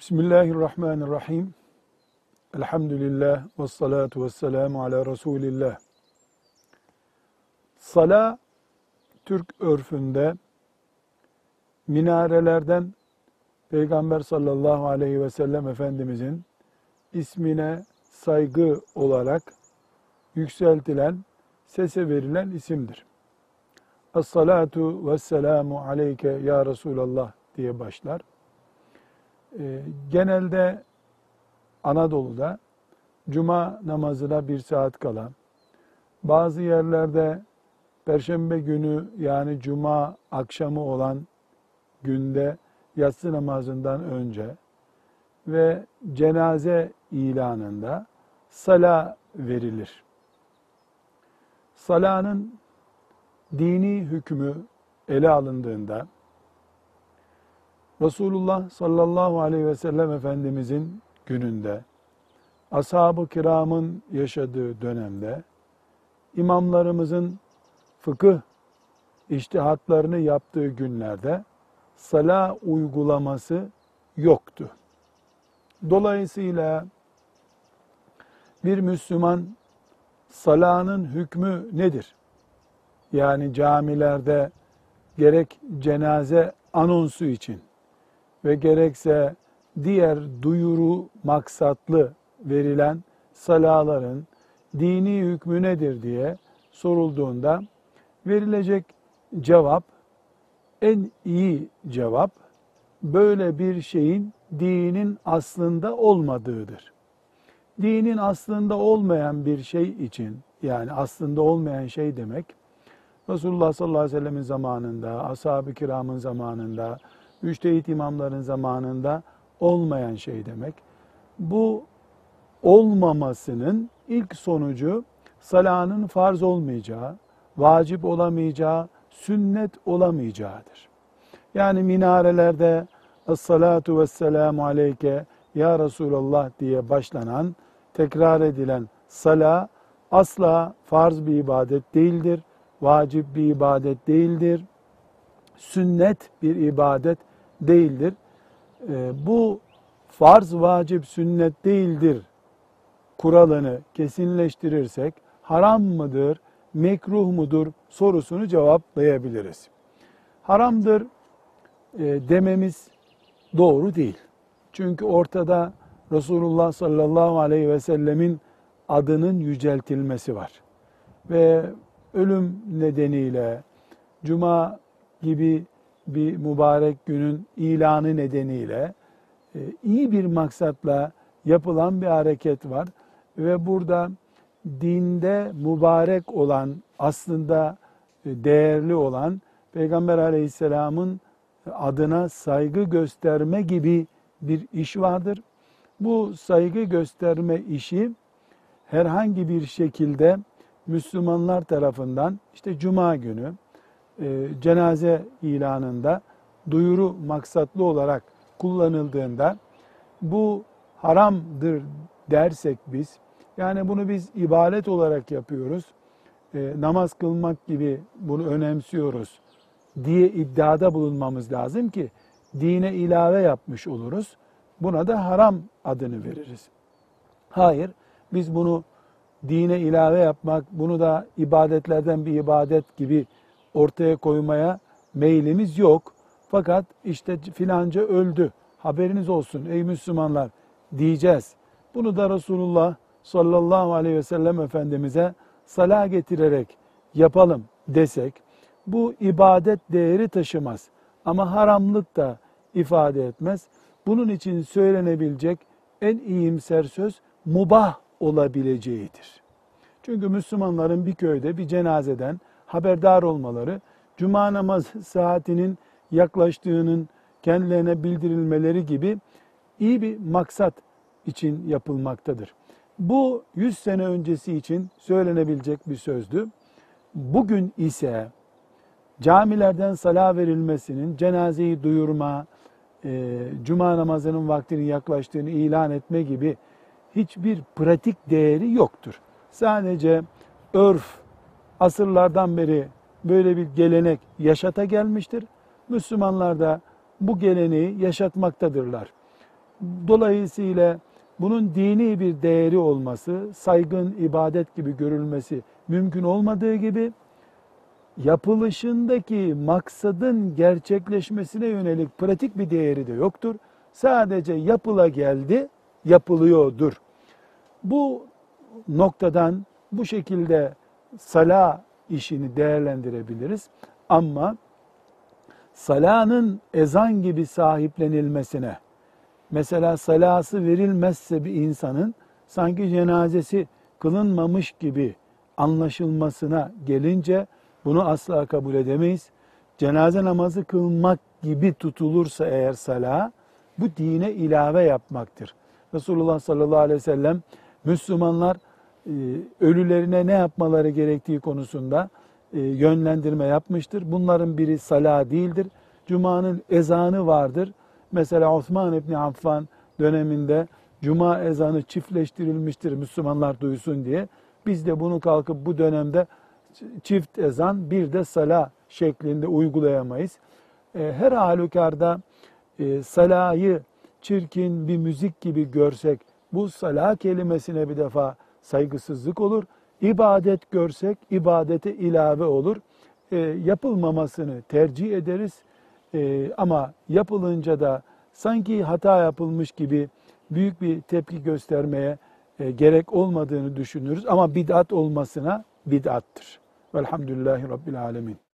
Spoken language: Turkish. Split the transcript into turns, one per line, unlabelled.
Bismillahirrahmanirrahim. Elhamdülillah ve salatu ve selamu ala Resulillah. Sala, Türk örfünde minarelerden Peygamber sallallahu aleyhi ve sellem Efendimizin ismine saygı olarak yükseltilen, sese verilen isimdir. Es-salatu ve selamu aleyke ya Resulallah diye başlar. Ee, genelde Anadolu'da cuma namazına bir saat kala, bazı yerlerde perşembe günü yani cuma akşamı olan günde yatsı namazından önce ve cenaze ilanında sala verilir. Salanın dini hükmü ele alındığında Resulullah sallallahu aleyhi ve sellem Efendimizin gününde, ashab-ı kiramın yaşadığı dönemde, imamlarımızın fıkıh iştihatlarını yaptığı günlerde sala uygulaması yoktu. Dolayısıyla bir Müslüman salanın hükmü nedir? Yani camilerde gerek cenaze anonsu için ve gerekse diğer duyuru maksatlı verilen salaların dini hükmü nedir diye sorulduğunda verilecek cevap en iyi cevap böyle bir şeyin dinin aslında olmadığıdır. Dinin aslında olmayan bir şey için yani aslında olmayan şey demek Resulullah sallallahu aleyhi ve sellemin zamanında, ashab-ı kiramın zamanında, müştehit imamların zamanında olmayan şey demek. Bu olmamasının ilk sonucu salanın farz olmayacağı, vacip olamayacağı, sünnet olamayacağıdır. Yani minarelerde Es-salatu vesselamu aleyke ya Resulallah diye başlanan, tekrar edilen sala asla farz bir ibadet değildir, vacip bir ibadet değildir, sünnet bir ibadet değildir. Ee, bu farz, vacip, sünnet değildir kuralını kesinleştirirsek haram mıdır, mekruh mudur sorusunu cevaplayabiliriz. Haramdır e, dememiz doğru değil. Çünkü ortada Resulullah sallallahu aleyhi ve sellemin adının yüceltilmesi var. Ve ölüm nedeniyle cuma gibi bir mübarek günün ilanı nedeniyle e, iyi bir maksatla yapılan bir hareket var ve burada dinde mübarek olan aslında e, değerli olan Peygamber Aleyhisselam'ın adına saygı gösterme gibi bir iş vardır. Bu saygı gösterme işi herhangi bir şekilde Müslümanlar tarafından işte cuma günü e, cenaze ilanında duyuru maksatlı olarak kullanıldığında bu haramdır dersek biz yani bunu biz ibadet olarak yapıyoruz. E, namaz kılmak gibi bunu önemsiyoruz diye iddiada bulunmamız lazım ki dine ilave yapmış oluruz. Buna da haram adını veririz. Hayır, biz bunu dine ilave yapmak, bunu da ibadetlerden bir ibadet gibi ortaya koymaya meylimiz yok. Fakat işte filanca öldü, haberiniz olsun ey Müslümanlar diyeceğiz. Bunu da Resulullah sallallahu aleyhi ve sellem Efendimiz'e sala getirerek yapalım desek, bu ibadet değeri taşımaz. Ama haramlık da ifade etmez. Bunun için söylenebilecek en iyimser söz mubah olabileceğidir. Çünkü Müslümanların bir köyde bir cenazeden haberdar olmaları, cuma namaz saatinin yaklaştığının kendilerine bildirilmeleri gibi iyi bir maksat için yapılmaktadır. Bu 100 sene öncesi için söylenebilecek bir sözdü. Bugün ise camilerden sala verilmesinin cenazeyi duyurma, e, cuma namazının vaktinin yaklaştığını ilan etme gibi hiçbir pratik değeri yoktur. Sadece örf, asırlardan beri böyle bir gelenek yaşata gelmiştir. Müslümanlar da bu geleneği yaşatmaktadırlar. Dolayısıyla bunun dini bir değeri olması, saygın ibadet gibi görülmesi mümkün olmadığı gibi yapılışındaki maksadın gerçekleşmesine yönelik pratik bir değeri de yoktur. Sadece yapıla geldi, yapılıyordur. Bu noktadan bu şekilde sala işini değerlendirebiliriz. Ama salanın ezan gibi sahiplenilmesine, mesela salası verilmezse bir insanın sanki cenazesi kılınmamış gibi anlaşılmasına gelince bunu asla kabul edemeyiz. Cenaze namazı kılmak gibi tutulursa eğer sala, bu dine ilave yapmaktır. Resulullah sallallahu aleyhi ve sellem Müslümanlar ölülerine ne yapmaları gerektiği konusunda e, yönlendirme yapmıştır. Bunların biri sala değildir. Cuma'nın ezanı vardır. Mesela Osman İbni Affan döneminde Cuma ezanı çiftleştirilmiştir Müslümanlar duysun diye. Biz de bunu kalkıp bu dönemde çift ezan bir de sala şeklinde uygulayamayız. E, her halükarda salayı çirkin bir müzik gibi görsek bu sala kelimesine bir defa saygısızlık olur. İbadet görsek ibadete ilave olur. E, yapılmamasını tercih ederiz. E, ama yapılınca da sanki hata yapılmış gibi büyük bir tepki göstermeye e, gerek olmadığını düşünürüz. Ama bid'at olmasına bid'attır. Velhamdülillahi Rabbil Alemin.